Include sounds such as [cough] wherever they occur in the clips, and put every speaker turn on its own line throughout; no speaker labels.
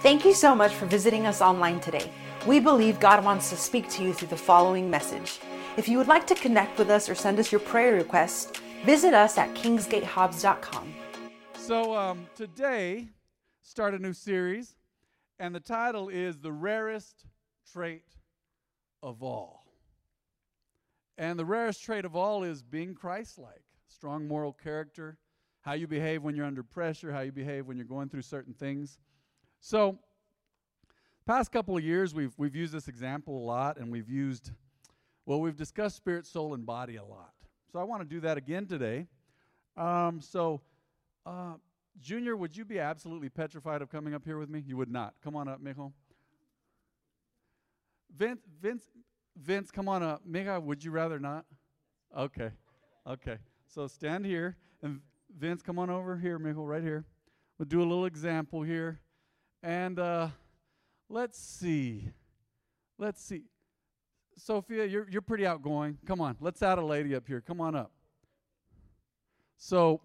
Thank you so much for visiting us online today. We believe God wants to speak to you through the following message. If you would like to connect with us or send us your prayer request, visit us at kingsgatehobbs.com.
So um, today, start a new series, and the title is The Rarest Trait of All. And the rarest trait of all is being Christ like, strong moral character, how you behave when you're under pressure, how you behave when you're going through certain things. So, past couple of years, we've, we've used this example a lot, and we've used, well, we've discussed spirit, soul, and body a lot. So, I want to do that again today. Um, so, uh, Junior, would you be absolutely petrified of coming up here with me? You would not. Come on up, Mijo. Vince, Vince, Vince, come on up. Mija, would you rather not? Okay, okay. So stand here, and Vince, come on over here, Mijo, right here. We'll do a little example here. And uh, let's see. Let's see. Sophia, you're, you're pretty outgoing. Come on, let's add a lady up here. Come on up. So,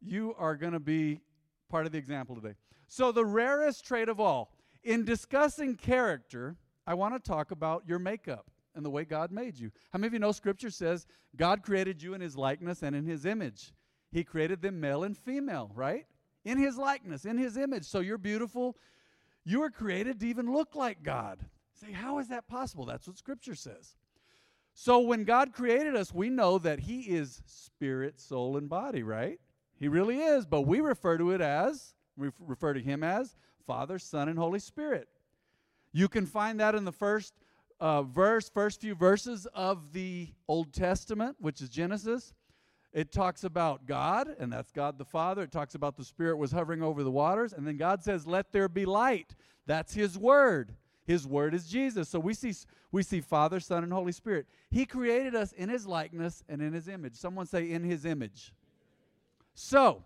you are going to be part of the example today. So, the rarest trait of all, in discussing character, I want to talk about your makeup and the way God made you. How many of you know Scripture says God created you in His likeness and in His image? He created them male and female, right? In His likeness, in His image. So you're beautiful, you were created to even look like God. Say, how is that possible? That's what Scripture says. So when God created us, we know that He is spirit, soul, and body, right? He really is, but we refer to it as, we refer to Him as Father, Son, and Holy Spirit. You can find that in the first uh, verse, first few verses of the Old Testament, which is Genesis. It talks about God, and that's God the Father. It talks about the Spirit was hovering over the waters. And then God says, Let there be light. That's His Word. His Word is Jesus. So we see, we see Father, Son, and Holy Spirit. He created us in His likeness and in His image. Someone say, In His image. So,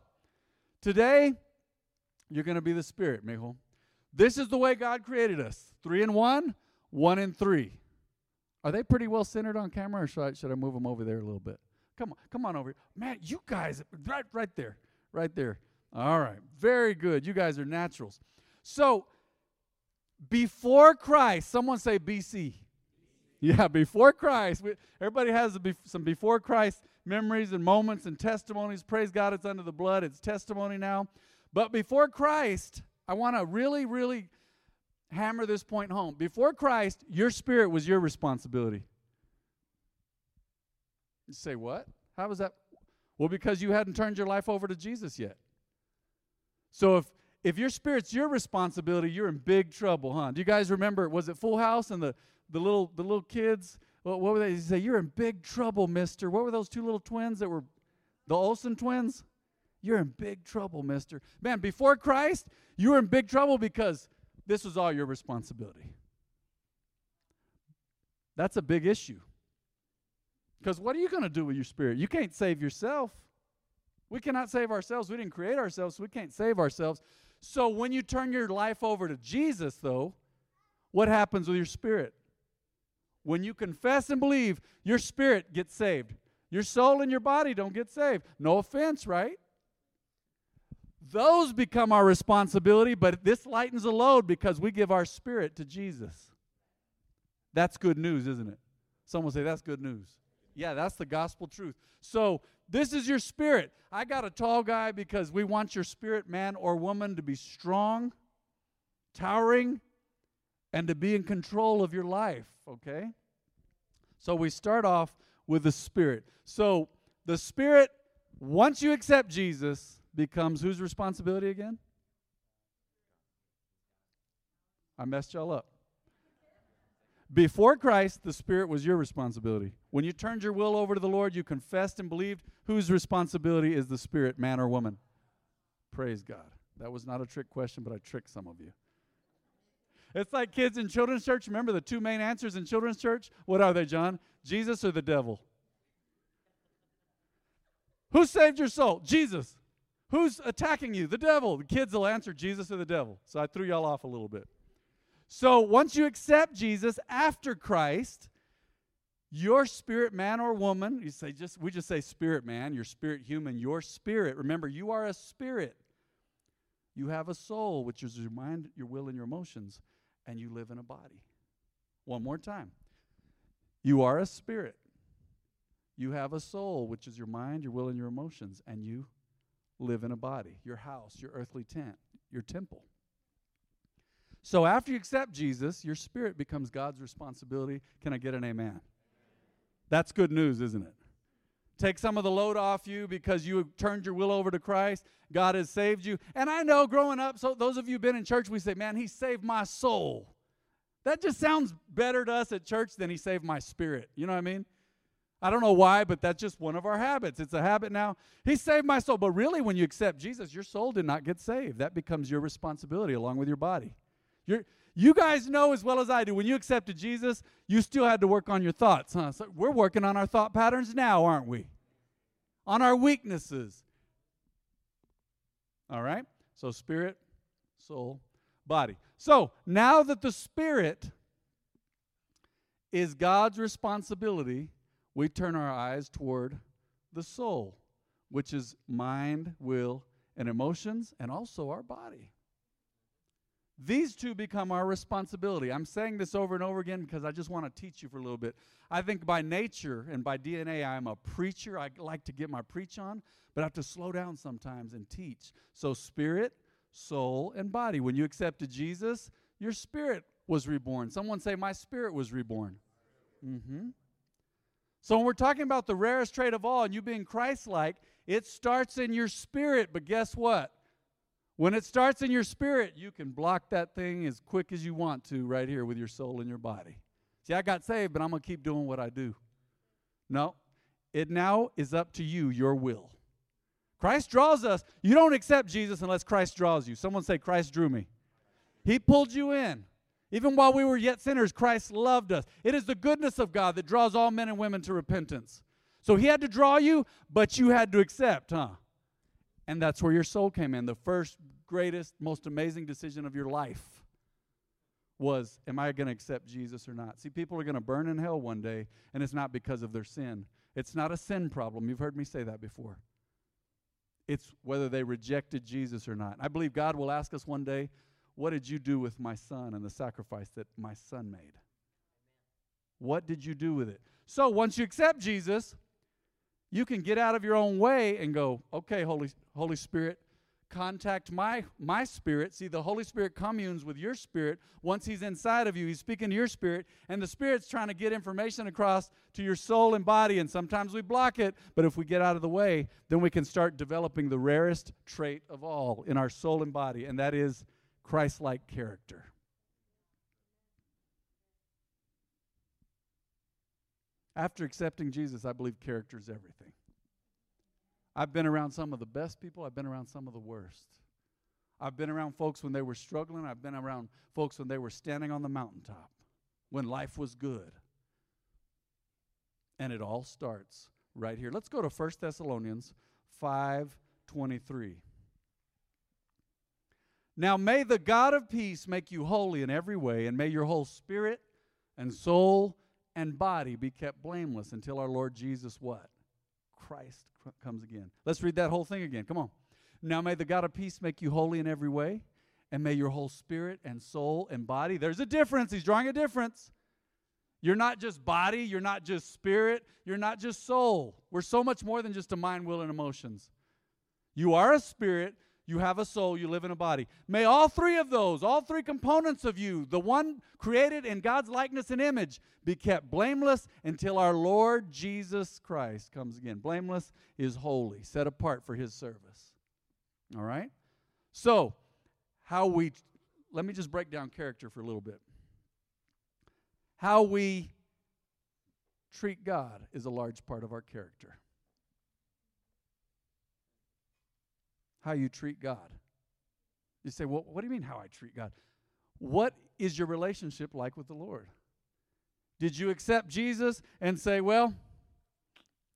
today, you're going to be the Spirit, Mijo. This is the way God created us three in one, one in three. Are they pretty well centered on camera, or should I, should I move them over there a little bit? Come on, come on over here. Man, you guys, right, right there, right there. All right, very good. You guys are naturals. So, before Christ, someone say BC. Yeah, before Christ. We, everybody has some before Christ memories and moments and testimonies. Praise God, it's under the blood. It's testimony now. But before Christ, I want to really, really hammer this point home. Before Christ, your spirit was your responsibility. You say, what? How was that? Well, because you hadn't turned your life over to Jesus yet. So if if your spirit's your responsibility, you're in big trouble, huh? Do you guys remember? Was it Full House and the the little the little kids? What, what were they? They say you're in big trouble, Mister. What were those two little twins that were the Olsen twins? You're in big trouble, Mister. Man, before Christ, you were in big trouble because this was all your responsibility. That's a big issue. Because what are you going to do with your spirit? You can't save yourself. We cannot save ourselves. We didn't create ourselves, so we can't save ourselves. So when you turn your life over to Jesus, though, what happens with your spirit? When you confess and believe, your spirit gets saved. Your soul and your body don't get saved. No offense, right? Those become our responsibility, but this lightens the load because we give our spirit to Jesus. That's good news, isn't it? Someone will say, That's good news. Yeah, that's the gospel truth. So, this is your spirit. I got a tall guy because we want your spirit, man or woman, to be strong, towering, and to be in control of your life, okay? So, we start off with the spirit. So, the spirit, once you accept Jesus, becomes whose responsibility again? I messed y'all up. Before Christ, the Spirit was your responsibility. When you turned your will over to the Lord, you confessed and believed whose responsibility is the Spirit, man or woman? Praise God. That was not a trick question, but I tricked some of you. It's like kids in children's church. Remember the two main answers in children's church? What are they, John? Jesus or the devil? Who saved your soul? Jesus. Who's attacking you? The devil. The kids will answer Jesus or the devil. So I threw y'all off a little bit. So once you accept Jesus after Christ, your spirit man or woman, you say just we just say spirit man, your spirit human, your spirit. Remember, you are a spirit. You have a soul, which is your mind, your will, and your emotions, and you live in a body. One more time. You are a spirit. You have a soul, which is your mind, your will, and your emotions, and you live in a body, your house, your earthly tent, your temple. So after you accept Jesus, your spirit becomes God's responsibility. Can I get an amen? That's good news, isn't it? Take some of the load off you because you turned your will over to Christ. God has saved you. And I know growing up, so those of you been in church, we say, man, he saved my soul. That just sounds better to us at church than he saved my spirit. You know what I mean? I don't know why, but that's just one of our habits. It's a habit now. He saved my soul. But really, when you accept Jesus, your soul did not get saved. That becomes your responsibility along with your body. You're, you guys know as well as I do, when you accepted Jesus, you still had to work on your thoughts, huh? So we're working on our thought patterns now, aren't we? On our weaknesses. All right? So, spirit, soul, body. So, now that the spirit is God's responsibility, we turn our eyes toward the soul, which is mind, will, and emotions, and also our body. These two become our responsibility. I'm saying this over and over again because I just want to teach you for a little bit. I think by nature and by DNA, I'm a preacher. I like to get my preach on, but I have to slow down sometimes and teach. So, spirit, soul, and body. When you accepted Jesus, your spirit was reborn. Someone say, My spirit was reborn. Mm-hmm. So when we're talking about the rarest trait of all and you being Christ like, it starts in your spirit. But guess what? When it starts in your spirit, you can block that thing as quick as you want to right here with your soul and your body. See, I got saved, but I'm going to keep doing what I do. No, it now is up to you, your will. Christ draws us. You don't accept Jesus unless Christ draws you. Someone say, Christ drew me. He pulled you in. Even while we were yet sinners, Christ loved us. It is the goodness of God that draws all men and women to repentance. So he had to draw you, but you had to accept, huh? And that's where your soul came in. The first, greatest, most amazing decision of your life was Am I going to accept Jesus or not? See, people are going to burn in hell one day, and it's not because of their sin. It's not a sin problem. You've heard me say that before. It's whether they rejected Jesus or not. I believe God will ask us one day, what did you do with my son and the sacrifice that my son made? What did you do with it? So once you accept Jesus, you can get out of your own way and go, okay, Holy, Holy Spirit, contact my my spirit see the holy spirit communes with your spirit once he's inside of you he's speaking to your spirit and the spirit's trying to get information across to your soul and body and sometimes we block it but if we get out of the way then we can start developing the rarest trait of all in our soul and body and that is Christ like character. After accepting Jesus, I believe character is everything. I've been around some of the best people, I've been around some of the worst. I've been around folks when they were struggling, I've been around folks when they were standing on the mountaintop, when life was good. And it all starts right here. Let's go to 1 Thessalonians 5:23. Now may the God of peace make you holy in every way, and may your whole spirit and soul and body be kept blameless until our Lord Jesus what? Christ comes again. Let's read that whole thing again. Come on. Now may the God of peace make you holy in every way, and may your whole spirit and soul and body. There's a difference. He's drawing a difference. You're not just body, you're not just spirit, you're not just soul. We're so much more than just a mind, will, and emotions. You are a spirit, you have a soul, you live in a body. May all three of those, all three components of you, the one created in God's likeness and image, be kept blameless until our Lord Jesus Christ comes again. Blameless is holy, set apart for his service. All right? So, how we, let me just break down character for a little bit. How we treat God is a large part of our character. How you treat God. You say, well, what do you mean how I treat God? What is your relationship like with the Lord? Did you accept Jesus and say, well,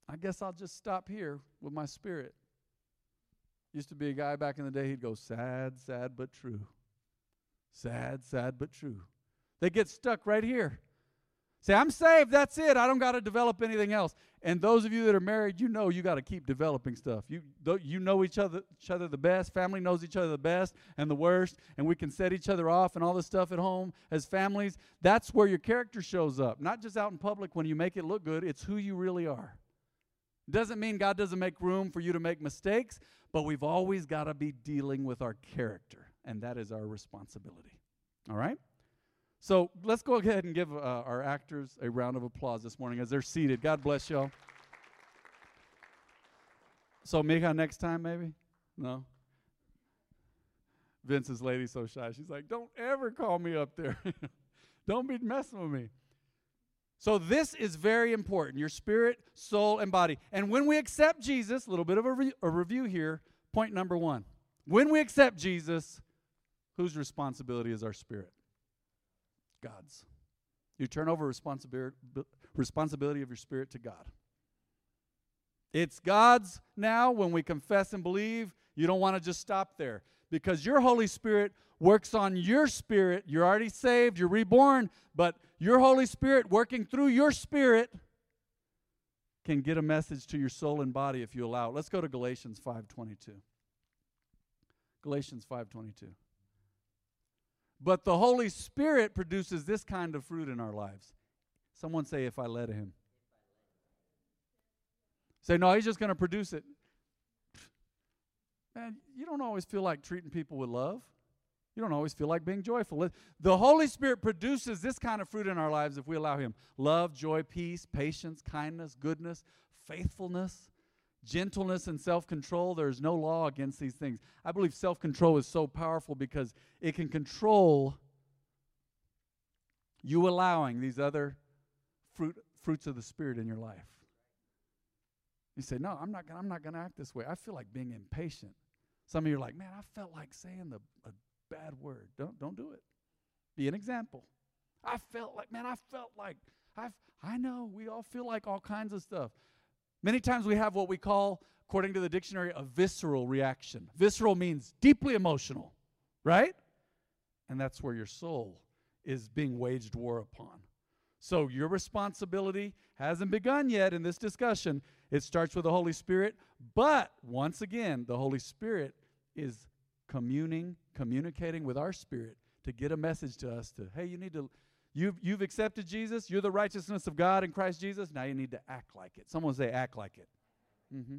I guess I'll just stop here with my spirit? Used to be a guy back in the day, he'd go, sad, sad, but true. Sad, sad, but true. They get stuck right here. Say, I'm saved, that's it. I don't got to develop anything else. And those of you that are married, you know you got to keep developing stuff. You you know each other each other the best. Family knows each other the best and the worst, and we can set each other off and all this stuff at home as families. That's where your character shows up. Not just out in public when you make it look good, it's who you really are. Doesn't mean God doesn't make room for you to make mistakes, but we've always got to be dealing with our character, and that is our responsibility. All right? So let's go ahead and give uh, our actors a round of applause this morning as they're seated. God bless y'all. So, Mika, next time maybe? No? Vince's lady so shy. She's like, don't ever call me up there. [laughs] don't be messing with me. So, this is very important your spirit, soul, and body. And when we accept Jesus, a little bit of a, re- a review here. Point number one. When we accept Jesus, whose responsibility is our spirit? God's. You turn over responsibility, responsibility of your spirit to God. It's God's now when we confess and believe. You don't want to just stop there because your Holy Spirit works on your spirit. You're already saved, you're reborn, but your Holy Spirit working through your spirit can get a message to your soul and body if you allow it. Let's go to Galatians 5:22. Galatians 5:22. But the Holy Spirit produces this kind of fruit in our lives. Someone say, if I let Him. Say, no, He's just going to produce it. Man, you don't always feel like treating people with love. You don't always feel like being joyful. The Holy Spirit produces this kind of fruit in our lives if we allow Him love, joy, peace, patience, kindness, goodness, faithfulness, gentleness and self control. There's no law against these things. I believe self control is so powerful because it can control you allowing these other fruit, fruits of the Spirit in your life. You say, No, I'm not, gonna, I'm not going to act this way. I feel like being impatient. Some of you are like, Man, I felt like saying the, a bad word. Don't, don't do it. Be an example. I felt like, man, I felt like, I've, I know we all feel like all kinds of stuff. Many times we have what we call, according to the dictionary, a visceral reaction. Visceral means deeply emotional, right? And that's where your soul is being waged war upon. So your responsibility hasn't begun yet in this discussion. It starts with the Holy Spirit, but once again, the Holy Spirit is communing, communicating with our spirit to get a message to us to, hey, you need to You've, you've accepted Jesus. You're the righteousness of God in Christ Jesus. Now you need to act like it. Someone say, act like it. Mm-hmm.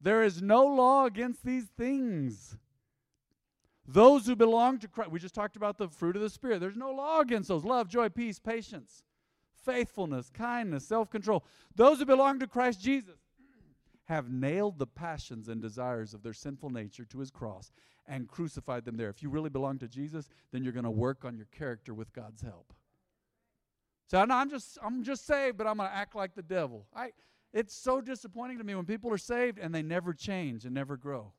There is no law against these things. Those who belong to Christ, we just talked about the fruit of the Spirit. There's no law against those love, joy, peace, patience, faithfulness, kindness, self control. Those who belong to Christ Jesus have nailed the passions and desires of their sinful nature to his cross and crucified them there. If you really belong to Jesus, then you're going to work on your character with God's help. So I'm just I'm just saved, but I'm going to act like the devil. I it's so disappointing to me when people are saved and they never change and never grow.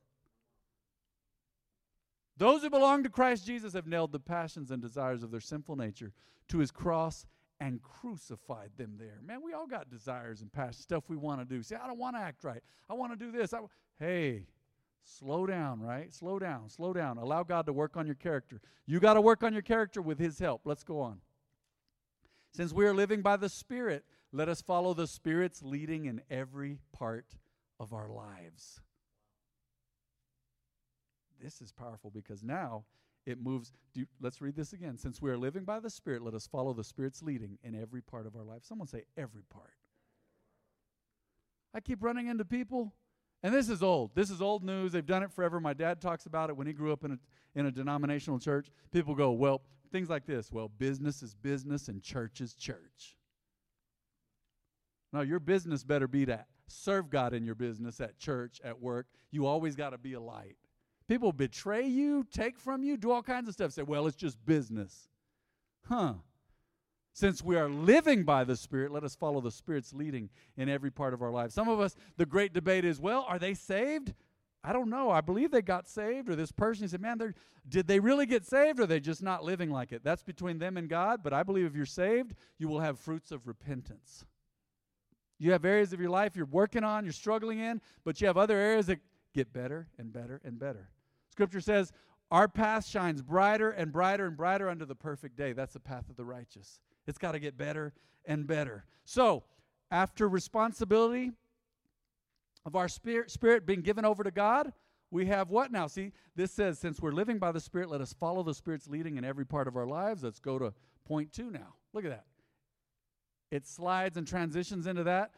Those who belong to Christ Jesus have nailed the passions and desires of their sinful nature to his cross and crucified them there. Man, we all got desires and passions, stuff we want to do. See, I don't want to act right. I want to do this. I, hey, Slow down, right? Slow down, slow down. Allow God to work on your character. You got to work on your character with His help. Let's go on. Since we are living by the Spirit, let us follow the Spirit's leading in every part of our lives. This is powerful because now it moves. You, let's read this again. Since we are living by the Spirit, let us follow the Spirit's leading in every part of our life. Someone say, every part. I keep running into people and this is old. This is old news. They've done it forever. My dad talks about it when he grew up in a, in a denominational church. People go, well, things like this. Well, business is business and church is church. No, your business better be to serve God in your business, at church, at work. You always got to be a light. People betray you, take from you, do all kinds of stuff. Say, well, it's just business. Huh. Since we are living by the Spirit, let us follow the Spirit's leading in every part of our life. Some of us, the great debate is, well, are they saved? I don't know. I believe they got saved, or this person said, man, did they really get saved, or are they just not living like it? That's between them and God, but I believe if you're saved, you will have fruits of repentance. You have areas of your life you're working on, you're struggling in, but you have other areas that get better and better and better. Scripture says, Our path shines brighter and brighter and brighter unto the perfect day. That's the path of the righteous. It's got to get better and better. So, after responsibility of our spirit, spirit being given over to God, we have what now? See, this says, since we're living by the Spirit, let us follow the Spirit's leading in every part of our lives. Let's go to point two now. Look at that. It slides and transitions into that.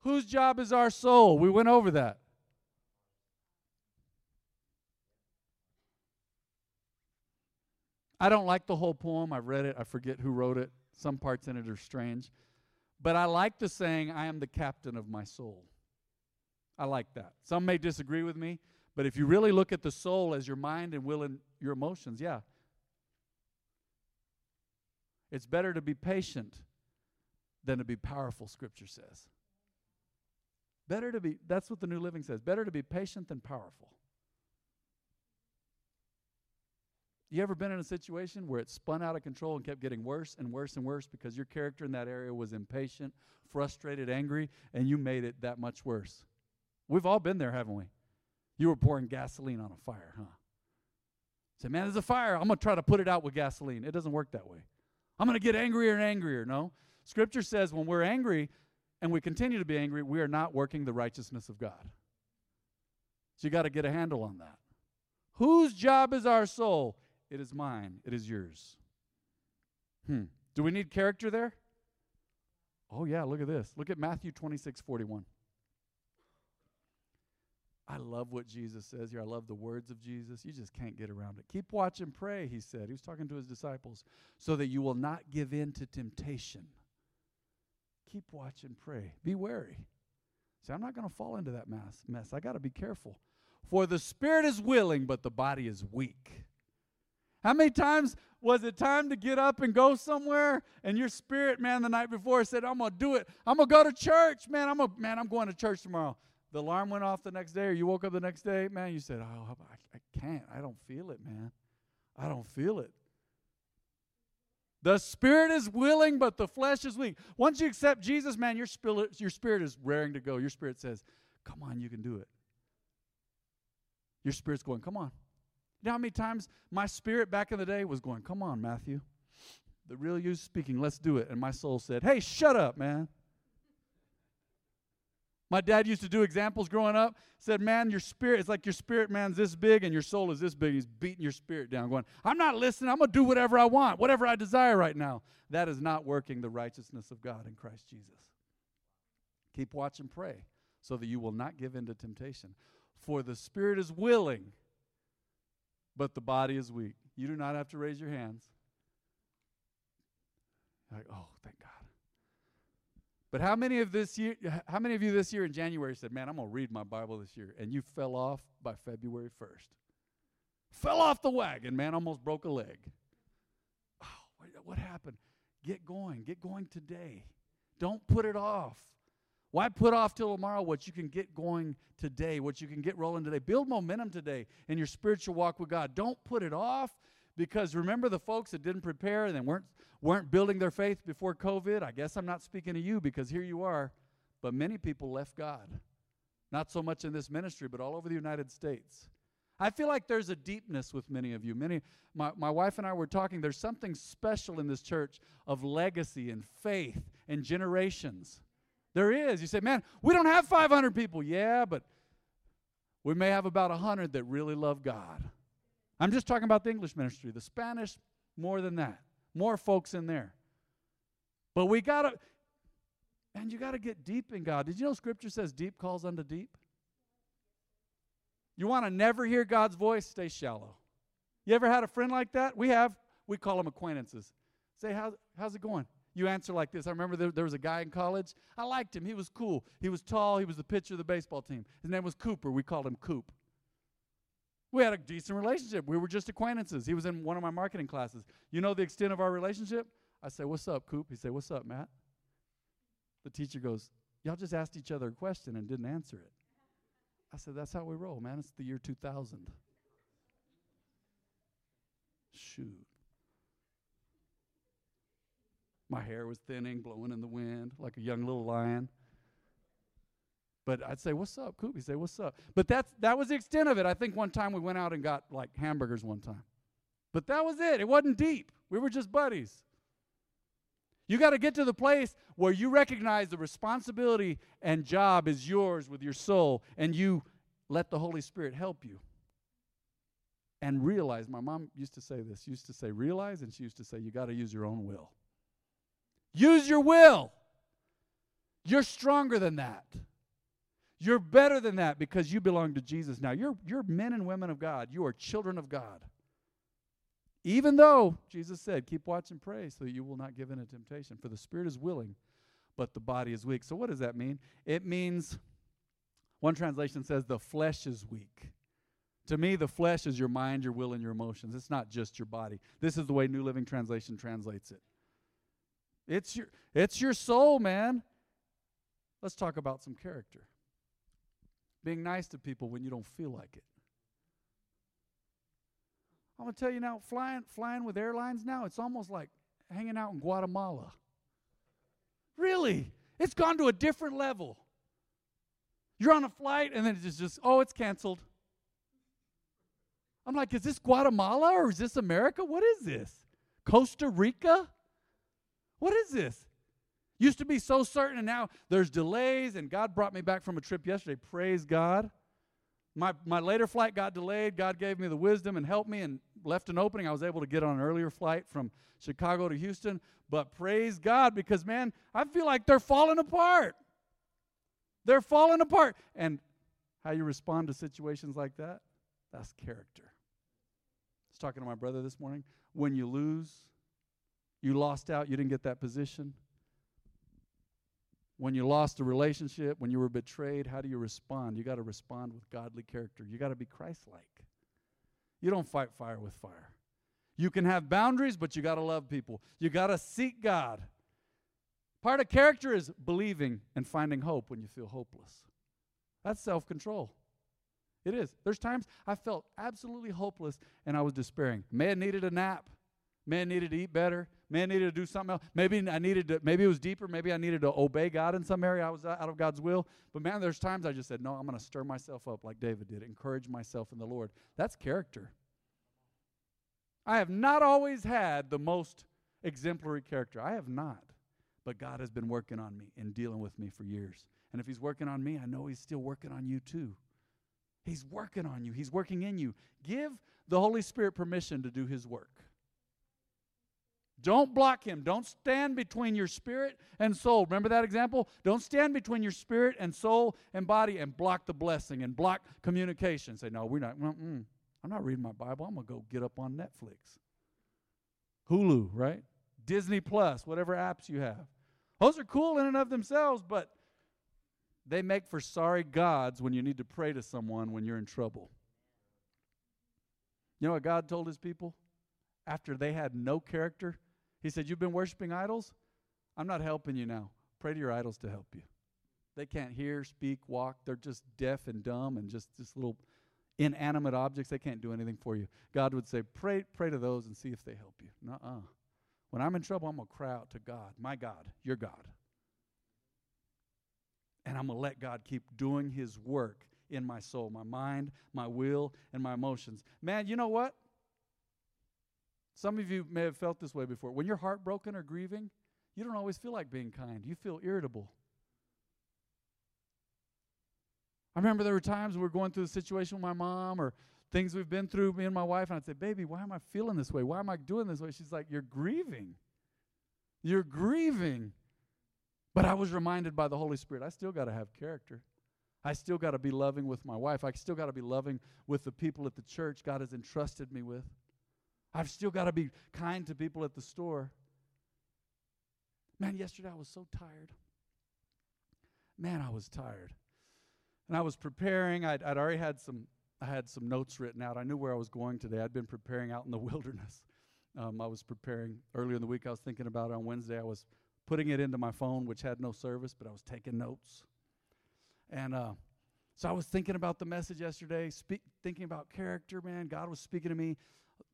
Whose job is our soul? We went over that. I don't like the whole poem. I've read it. I forget who wrote it. Some parts in it are strange. But I like the saying, I am the captain of my soul. I like that. Some may disagree with me, but if you really look at the soul as your mind and will and your emotions, yeah. It's better to be patient than to be powerful, Scripture says. Better to be, that's what the New Living says. Better to be patient than powerful. You ever been in a situation where it spun out of control and kept getting worse and worse and worse because your character in that area was impatient, frustrated, angry, and you made it that much worse? We've all been there, haven't we? You were pouring gasoline on a fire, huh? Say, man, there's a fire. I'm going to try to put it out with gasoline. It doesn't work that way. I'm going to get angrier and angrier. No. Scripture says when we're angry and we continue to be angry, we are not working the righteousness of God. So you got to get a handle on that. Whose job is our soul? It is mine. It is yours. Hmm. Do we need character there? Oh, yeah, look at this. Look at Matthew 26 41. I love what Jesus says here. I love the words of Jesus. You just can't get around it. Keep watch and pray, he said. He was talking to his disciples, so that you will not give in to temptation. Keep watch and pray. Be wary. See, I'm not going to fall into that mess. mess. I got to be careful. For the spirit is willing, but the body is weak. How many times was it time to get up and go somewhere and your spirit man the night before said, I'm to do it. I'm to go to church. Man, I'm a, man, I'm going to church tomorrow the alarm went off the next day or you woke up the next day, man, you said, Oh, I, I can't. I don't feel it, man. I don't feel it. The spirit is willing, but the flesh is weak. Once you accept Jesus, man, your spirit, your spirit is raring to go. Your spirit says, Come on, you can do it. Your spirit's going, Come on. You know how many times my spirit back in the day was going, Come on, Matthew. The real you speaking, let's do it. And my soul said, Hey, shut up, man. My dad used to do examples growing up. Said, man, your spirit, it's like your spirit man's this big and your soul is this big. He's beating your spirit down, going, I'm not listening. I'm going to do whatever I want, whatever I desire right now. That is not working the righteousness of God in Christ Jesus. Keep watch and pray so that you will not give in to temptation. For the spirit is willing, but the body is weak. You do not have to raise your hands. Like, oh, thank God. But how many of this year how many of you this year in January said, "Man, I'm going to read my Bible this year." And you fell off by February 1st. Fell off the wagon, man, almost broke a leg. Oh, what happened? Get going. Get going today. Don't put it off. Why put off till tomorrow what you can get going today, what you can get rolling today? Build momentum today in your spiritual walk with God. Don't put it off because remember the folks that didn't prepare and weren't weren't building their faith before COVID. I guess I'm not speaking to you because here you are, but many people left God. Not so much in this ministry, but all over the United States. I feel like there's a deepness with many of you. Many my, my wife and I were talking, there's something special in this church of legacy and faith and generations. There is. You say, man, we don't have 500 people. Yeah, but we may have about 100 that really love God. I'm just talking about the English ministry. The Spanish, more than that. More folks in there. But we got to, and you got to get deep in God. Did you know Scripture says deep calls unto deep? You want to never hear God's voice? Stay shallow. You ever had a friend like that? We have. We call them acquaintances. Say, how's, how's it going? You answer like this. I remember there, there was a guy in college. I liked him. He was cool. He was tall. He was the pitcher of the baseball team. His name was Cooper. We called him Coop. We had a decent relationship. We were just acquaintances. He was in one of my marketing classes. You know the extent of our relationship? I say, What's up, Coop? He said, What's up, Matt? The teacher goes, Y'all just asked each other a question and didn't answer it. I said, That's how we roll, man. It's the year 2000. Shoot. My hair was thinning, blowing in the wind like a young little lion. But I'd say, "What's up, Coop?" He'd say, "What's up?" But that's that was the extent of it. I think one time we went out and got like hamburgers one time, but that was it. It wasn't deep. We were just buddies. You got to get to the place where you recognize the responsibility and job is yours with your soul, and you let the Holy Spirit help you. And realize, my mom used to say this, used to say, realize, and she used to say, you got to use your own will. Use your will. You're stronger than that. You're better than that because you belong to Jesus now. You're, you're men and women of God. You are children of God. Even though Jesus said, keep watch and pray so that you will not give in to temptation. For the spirit is willing, but the body is weak. So, what does that mean? It means, one translation says, the flesh is weak. To me, the flesh is your mind, your will, and your emotions. It's not just your body. This is the way New Living Translation translates it. It's your, it's your soul, man. Let's talk about some character. Being nice to people when you don't feel like it. I'm to tell you now, flying, flying with airlines now, it's almost like hanging out in Guatemala. Really? It's gone to a different level. You're on a flight and then it's just, oh, it's canceled. I'm like, is this Guatemala or is this America? What is this? Costa Rica? What is this? Used to be so certain, and now there's delays, and God brought me back from a trip yesterday. Praise God. My, my later flight got delayed. God gave me the wisdom and helped me and left an opening. I was able to get on an earlier flight from Chicago to Houston. But praise God because, man, I feel like they're falling apart. They're falling apart. And how you respond to situations like that, that's character. I was talking to my brother this morning. When you lose, you lost out, you didn't get that position when you lost a relationship, when you were betrayed, how do you respond? You got to respond with godly character. You got to be Christ like. You don't fight fire with fire. You can have boundaries, but you got to love people. You got to seek God. Part of character is believing and finding hope when you feel hopeless. That's self control. It is. There's times I felt absolutely hopeless and I was despairing. May have needed a nap. Have needed to eat better. Man needed to do something else. Maybe I needed to, maybe it was deeper. Maybe I needed to obey God in some area. I was out of God's will. But man, there's times I just said, no, I'm going to stir myself up like David did, encourage myself in the Lord. That's character. I have not always had the most exemplary character. I have not. But God has been working on me and dealing with me for years. And if He's working on me, I know He's still working on you too. He's working on you, He's working in you. Give the Holy Spirit permission to do His work. Don't block him. Don't stand between your spirit and soul. Remember that example? Don't stand between your spirit and soul and body and block the blessing and block communication. Say, no, we're not. Mm-mm. I'm not reading my Bible. I'm going to go get up on Netflix. Hulu, right? Disney Plus, whatever apps you have. Those are cool in and of themselves, but they make for sorry gods when you need to pray to someone when you're in trouble. You know what God told his people? After they had no character, he said, You've been worshiping idols? I'm not helping you now. Pray to your idols to help you. They can't hear, speak, walk. They're just deaf and dumb and just, just little inanimate objects. They can't do anything for you. God would say, Pray, pray to those and see if they help you. Nuh uh. When I'm in trouble, I'm going to cry out to God, my God, your God. And I'm going to let God keep doing his work in my soul, my mind, my will, and my emotions. Man, you know what? Some of you may have felt this way before. When you're heartbroken or grieving, you don't always feel like being kind. You feel irritable. I remember there were times we were going through a situation with my mom or things we've been through, me and my wife, and I'd say, Baby, why am I feeling this way? Why am I doing this way? She's like, You're grieving. You're grieving. But I was reminded by the Holy Spirit, I still got to have character. I still got to be loving with my wife. I still got to be loving with the people at the church God has entrusted me with. I've still got to be kind to people at the store. Man, yesterday I was so tired. Man, I was tired. And I was preparing. I'd, I'd already had some, I had some notes written out. I knew where I was going today. I'd been preparing out in the [laughs] wilderness. Um, I was preparing earlier in the week. I was thinking about it on Wednesday. I was putting it into my phone, which had no service, but I was taking notes. And uh, so I was thinking about the message yesterday, speak, thinking about character, man. God was speaking to me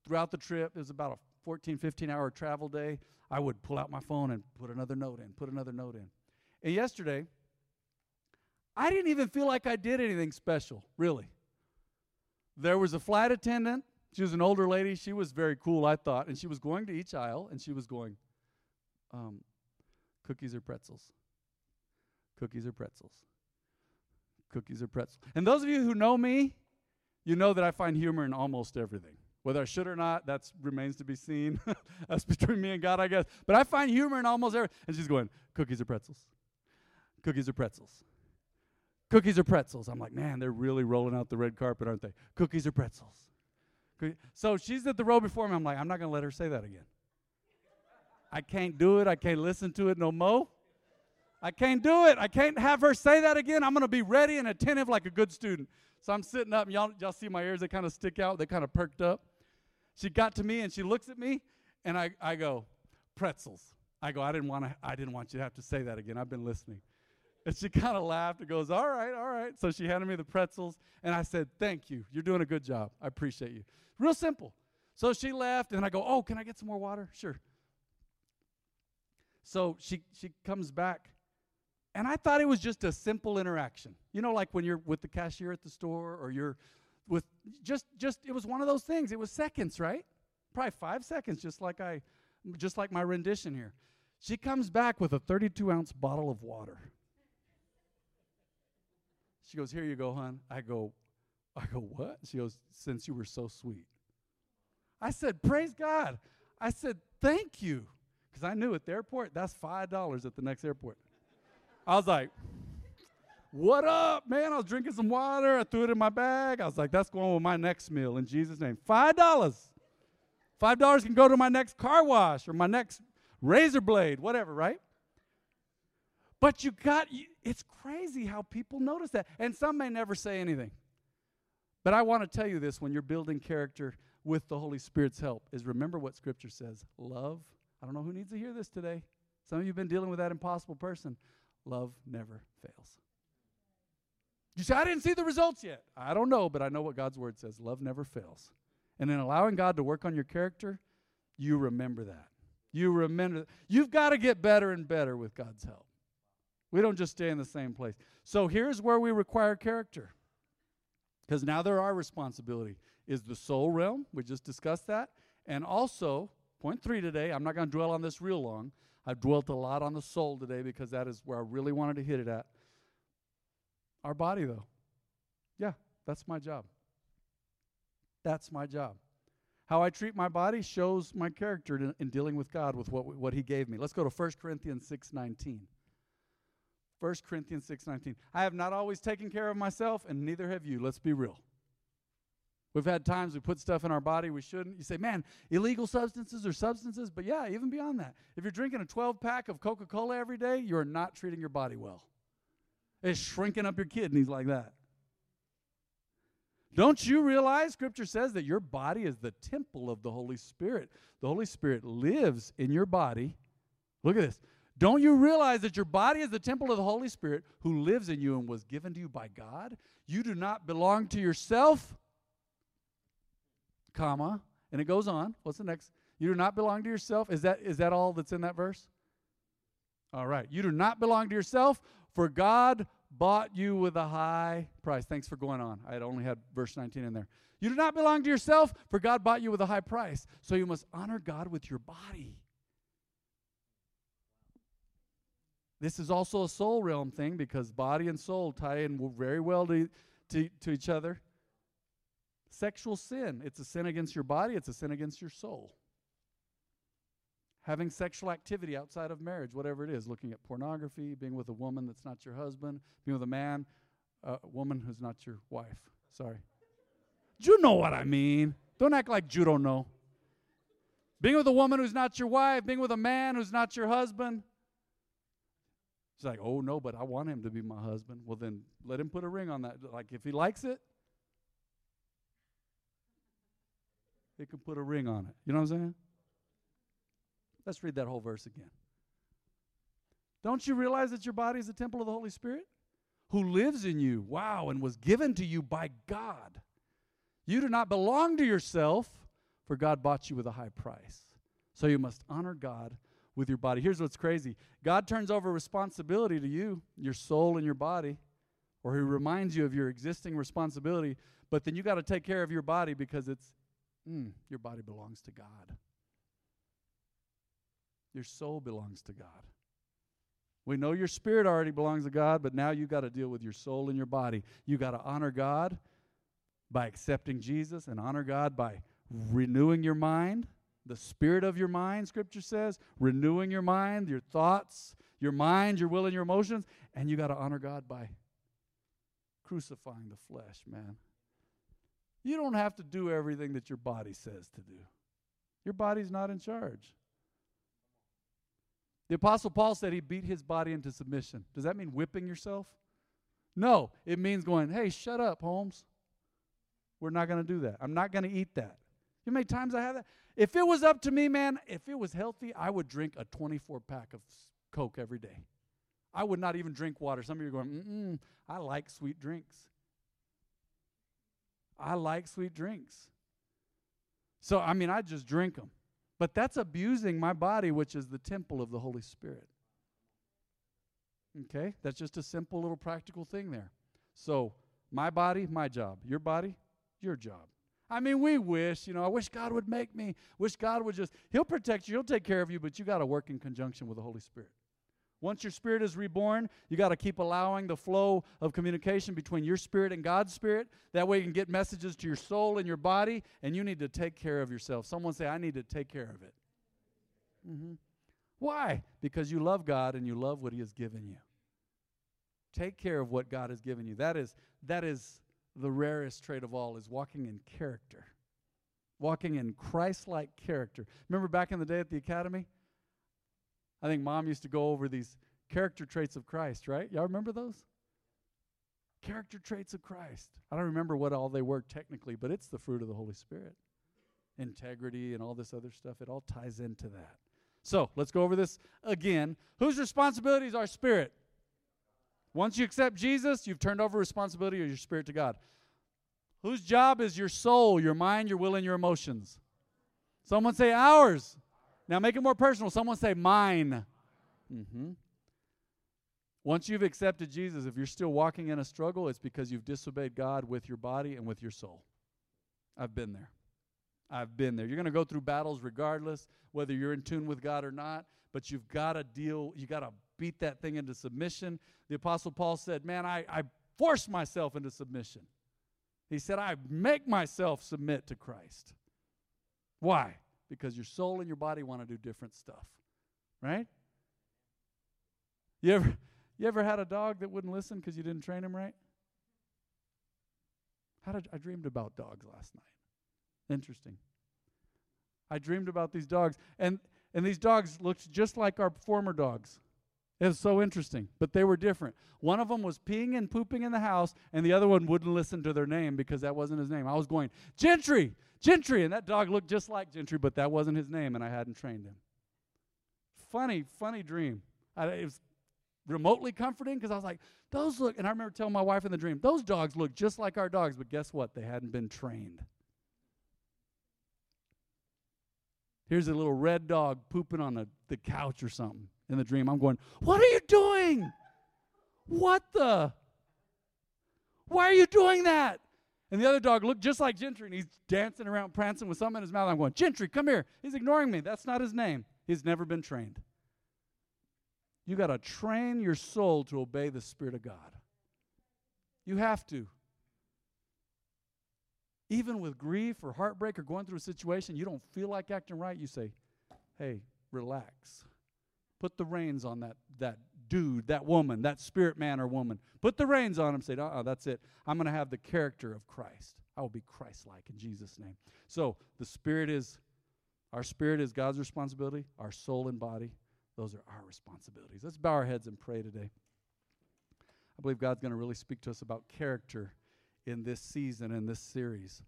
throughout the trip, it was about a 14, 15 hour travel day. I would pull out my phone and put another note in, put another note in. And yesterday, I didn't even feel like I did anything special, really. There was a flight attendant. She was an older lady. She was very cool, I thought. And she was going to each aisle and she was going, um, Cookies or pretzels? Cookies or pretzels? Cookies or pretzels? And those of you who know me, you know that I find humor in almost everything. Whether I should or not, that remains to be seen. [laughs] That's between me and God, I guess. But I find humor in almost everything. And she's going, cookies or pretzels? Cookies or pretzels? Cookies or pretzels? I'm like, man, they're really rolling out the red carpet, aren't they? Cookies or pretzels? So she's at the row before me. I'm like, I'm not going to let her say that again. I can't do it. I can't listen to it no more. I can't do it. I can't have her say that again. I'm going to be ready and attentive like a good student. So I'm sitting up, and y'all, y'all see my ears, they kind of stick out, they kind of perked up. She got to me and she looks at me, and I, I go, pretzels. I go, I didn't want to, I didn't want you to have to say that again. I've been listening. And she [laughs] kind of laughed and goes, All right, all right. So she handed me the pretzels, and I said, Thank you. You're doing a good job. I appreciate you. Real simple. So she left, and I go, Oh, can I get some more water? Sure. So she, she comes back, and I thought it was just a simple interaction. You know, like when you're with the cashier at the store or you're with just just it was one of those things. It was seconds, right? Probably 5 seconds just like I just like my rendition here. She comes back with a 32 ounce bottle of water. She goes, "Here you go, hon." I go, I go, "What?" She goes, "Since you were so sweet." I said, "Praise God." I said, "Thank you." Cuz I knew at the airport that's $5 at the next airport. I was like, what up, man? I was drinking some water. I threw it in my bag. I was like, that's going with my next meal in Jesus' name. Five dollars. Five dollars can go to my next car wash or my next razor blade, whatever, right? But you got, you, it's crazy how people notice that. And some may never say anything. But I want to tell you this when you're building character with the Holy Spirit's help is remember what Scripture says love. I don't know who needs to hear this today. Some of you have been dealing with that impossible person. Love never fails. You say, I didn't see the results yet. I don't know, but I know what God's word says. Love never fails. And in allowing God to work on your character, you remember that. You remember. You've got to get better and better with God's help. We don't just stay in the same place. So here's where we require character. Because now there are responsibility is the soul realm. We just discussed that. And also, point three today, I'm not going to dwell on this real long. I've dwelt a lot on the soul today because that is where I really wanted to hit it at. Our body, though. Yeah, that's my job. That's my job. How I treat my body shows my character in, in dealing with God with what, what He gave me. Let's go to 1 Corinthians 6 19. 1 Corinthians 6 19. I have not always taken care of myself, and neither have you. Let's be real. We've had times we put stuff in our body we shouldn't. You say, man, illegal substances are substances, but yeah, even beyond that. If you're drinking a 12 pack of Coca Cola every day, you're not treating your body well. It's shrinking up your kidneys like that. Don't you realize Scripture says that your body is the temple of the Holy Spirit? The Holy Spirit lives in your body. Look at this. Don't you realize that your body is the temple of the Holy Spirit who lives in you and was given to you by God? You do not belong to yourself, comma, and it goes on. What's the next? You do not belong to yourself. Is that is that all that's in that verse? All right. You do not belong to yourself, for God bought you with a high price. Thanks for going on. I had only had verse 19 in there. You do not belong to yourself, for God bought you with a high price. So you must honor God with your body. This is also a soul realm thing because body and soul tie in very well to, to, to each other. Sexual sin, it's a sin against your body, it's a sin against your soul having sexual activity outside of marriage, whatever it is, looking at pornography, being with a woman that's not your husband, being with a man, a uh, woman who's not your wife. Sorry. You know what I mean. Don't act like you don't know. Being with a woman who's not your wife, being with a man who's not your husband. She's like, oh no, but I want him to be my husband. Well, then let him put a ring on that. Like, if he likes it, he can put a ring on it. You know what I'm saying? Let's read that whole verse again. Don't you realize that your body is a temple of the Holy Spirit who lives in you? Wow, and was given to you by God. You do not belong to yourself, for God bought you with a high price. So you must honor God with your body. Here's what's crazy God turns over responsibility to you, your soul, and your body, or He reminds you of your existing responsibility, but then you got to take care of your body because it's, mm, your body belongs to God. Your soul belongs to God. We know your spirit already belongs to God, but now you got to deal with your soul and your body. You got to honor God by accepting Jesus and honor God by renewing your mind, the spirit of your mind, scripture says, renewing your mind, your thoughts, your mind, your will, and your emotions. And you got to honor God by crucifying the flesh, man. You don't have to do everything that your body says to do. Your body's not in charge. The Apostle Paul said he beat his body into submission. Does that mean whipping yourself? No, it means going, hey, shut up, Holmes. We're not going to do that. I'm not going to eat that. You know how many times I have that? If it was up to me, man, if it was healthy, I would drink a 24 pack of Coke every day. I would not even drink water. Some of you are going, mm I like sweet drinks. I like sweet drinks. So, I mean, I just drink them. But that's abusing my body, which is the temple of the Holy Spirit. Okay? That's just a simple little practical thing there. So, my body, my job. Your body, your job. I mean, we wish, you know, I wish God would make me, wish God would just, He'll protect you, He'll take care of you, but you got to work in conjunction with the Holy Spirit. Once your spirit is reborn, you got to keep allowing the flow of communication between your spirit and God's spirit. That way you can get messages to your soul and your body, and you need to take care of yourself. Someone say, I need to take care of it. Mm-hmm. Why? Because you love God and you love what He has given you. Take care of what God has given you. That is, that is the rarest trait of all, is walking in character. Walking in Christ like character. Remember back in the day at the academy? I think mom used to go over these character traits of Christ, right? Y'all remember those? Character traits of Christ. I don't remember what all they were technically, but it's the fruit of the Holy Spirit. Integrity and all this other stuff, it all ties into that. So let's go over this again. Whose responsibility is our spirit? Once you accept Jesus, you've turned over responsibility of your spirit to God. Whose job is your soul, your mind, your will, and your emotions? Someone say ours. Now make it more personal. Someone say mine. Mm-hmm. Once you've accepted Jesus, if you're still walking in a struggle, it's because you've disobeyed God with your body and with your soul. I've been there. I've been there. You're going to go through battles regardless, whether you're in tune with God or not, but you've got to deal, you got to beat that thing into submission. The Apostle Paul said, Man, I, I force myself into submission. He said, I make myself submit to Christ. Why? Because your soul and your body want to do different stuff. Right? You ever you ever had a dog that wouldn't listen because you didn't train him right? How did I dreamed about dogs last night? Interesting. I dreamed about these dogs and and these dogs looked just like our former dogs. It was so interesting, but they were different. One of them was peeing and pooping in the house, and the other one wouldn't listen to their name because that wasn't his name. I was going, Gentry, Gentry. And that dog looked just like Gentry, but that wasn't his name, and I hadn't trained him. Funny, funny dream. I, it was remotely comforting because I was like, those look, and I remember telling my wife in the dream, those dogs look just like our dogs, but guess what? They hadn't been trained. Here's a little red dog pooping on the, the couch or something in the dream. I'm going, What are you doing? What the? Why are you doing that? And the other dog looked just like Gentry, and he's dancing around, prancing with something in his mouth. I'm going, Gentry, come here. He's ignoring me. That's not his name. He's never been trained. You got to train your soul to obey the Spirit of God. You have to. Even with grief or heartbreak or going through a situation you don't feel like acting right, you say, hey, relax. Put the reins on that, that dude, that woman, that spirit man or woman. Put the reins on him. Say, uh that's it. I'm going to have the character of Christ. I will be Christ like in Jesus' name. So the spirit is, our spirit is God's responsibility, our soul and body, those are our responsibilities. Let's bow our heads and pray today. I believe God's going to really speak to us about character in this season, in this series.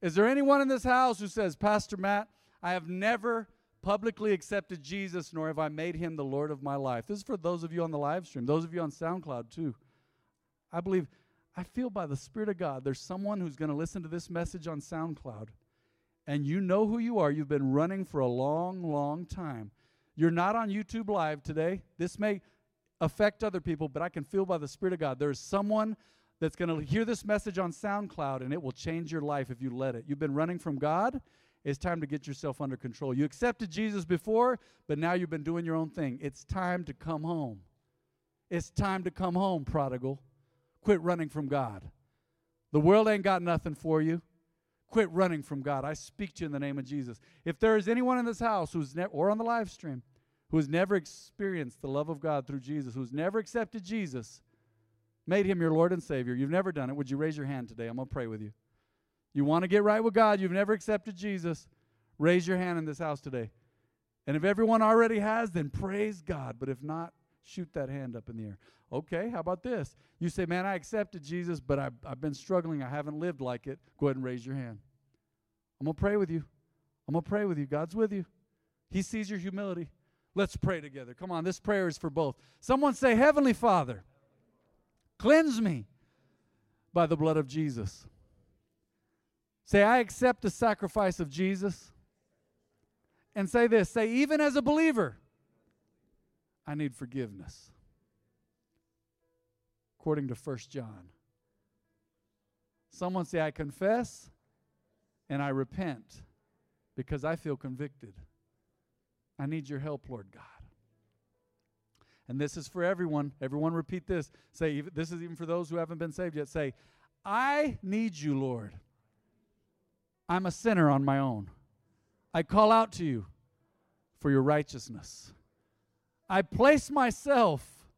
Is there anyone in this house who says, Pastor Matt, I have never publicly accepted Jesus, nor have I made him the Lord of my life. This is for those of you on the live stream, those of you on SoundCloud too. I believe, I feel by the Spirit of God, there's someone who's going to listen to this message on SoundCloud, and you know who you are. You've been running for a long, long time. You're not on YouTube Live today. This may affect other people, but I can feel by the Spirit of God there's someone that's going to hear this message on SoundCloud, and it will change your life if you let it. You've been running from God it's time to get yourself under control. You accepted Jesus before, but now you've been doing your own thing. It's time to come home. It's time to come home, prodigal. Quit running from God. The world ain't got nothing for you. Quit running from God. I speak to you in the name of Jesus. If there is anyone in this house who's never, or on the live stream, who has never experienced the love of God through Jesus, who's never accepted Jesus, made him your Lord and Savior, you've never done it, would you raise your hand today? I'm going to pray with you. You want to get right with God, you've never accepted Jesus, raise your hand in this house today. And if everyone already has, then praise God. But if not, shoot that hand up in the air. Okay, how about this? You say, Man, I accepted Jesus, but I've, I've been struggling. I haven't lived like it. Go ahead and raise your hand. I'm going to pray with you. I'm going to pray with you. God's with you. He sees your humility. Let's pray together. Come on, this prayer is for both. Someone say, Heavenly Father, cleanse me by the blood of Jesus. Say, I accept the sacrifice of Jesus. And say this say, even as a believer, I need forgiveness. According to 1 John. Someone say, I confess and I repent because I feel convicted. I need your help, Lord God. And this is for everyone. Everyone repeat this. Say, this is even for those who haven't been saved yet. Say, I need you, Lord. I'm a sinner on my own. I call out to you for your righteousness. I place myself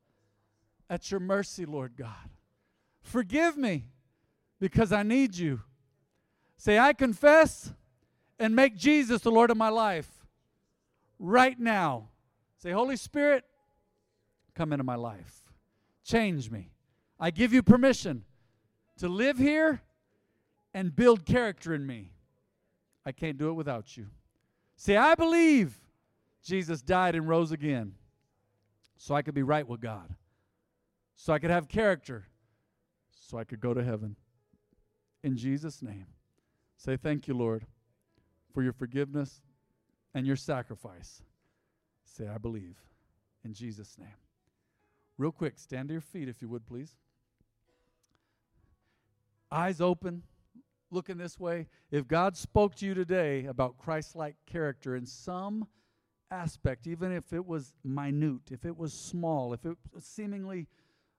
at your mercy, Lord God. Forgive me because I need you. Say, I confess and make Jesus the Lord of my life right now. Say, Holy Spirit, come into my life. Change me. I give you permission to live here and build character in me. I can't do it without you. Say, I believe Jesus died and rose again so I could be right with God, so I could have character, so I could go to heaven. In Jesus' name, say thank you, Lord, for your forgiveness and your sacrifice. Say, I believe. In Jesus' name. Real quick, stand to your feet if you would, please. Eyes open, looking this way. If God spoke to you today about Christ like character in some aspect, even if it was minute, if it was small, if it was seemingly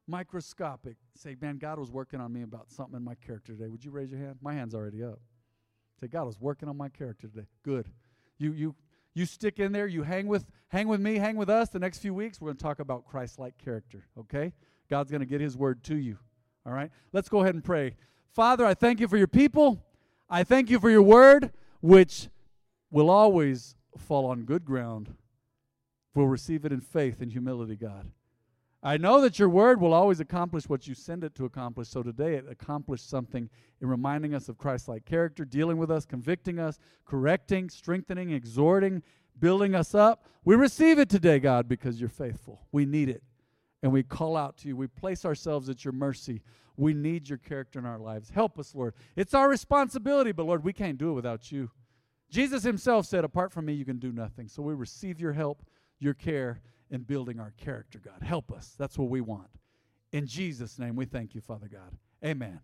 microscopic, say, man, God was working on me about something in my character today. Would you raise your hand? My hand's already up. Say, God was working on my character today. Good. You you you stick in there, you hang with hang with me, hang with us the next few weeks. We're going to talk about Christ-like character, okay? God's going to get his word to you. All right? Let's go ahead and pray. Father, I thank you for your people. I thank you for your word which will always fall on good ground. We'll receive it in faith and humility, God. I know that your word will always accomplish what you send it to accomplish. So today it accomplished something in reminding us of Christ like character, dealing with us, convicting us, correcting, strengthening, exhorting, building us up. We receive it today, God, because you're faithful. We need it. And we call out to you. We place ourselves at your mercy. We need your character in our lives. Help us, Lord. It's our responsibility, but Lord, we can't do it without you. Jesus himself said, Apart from me, you can do nothing. So we receive your help, your care in building our character, God. Help us. That's what we want. In Jesus' name, we thank you, Father God. Amen.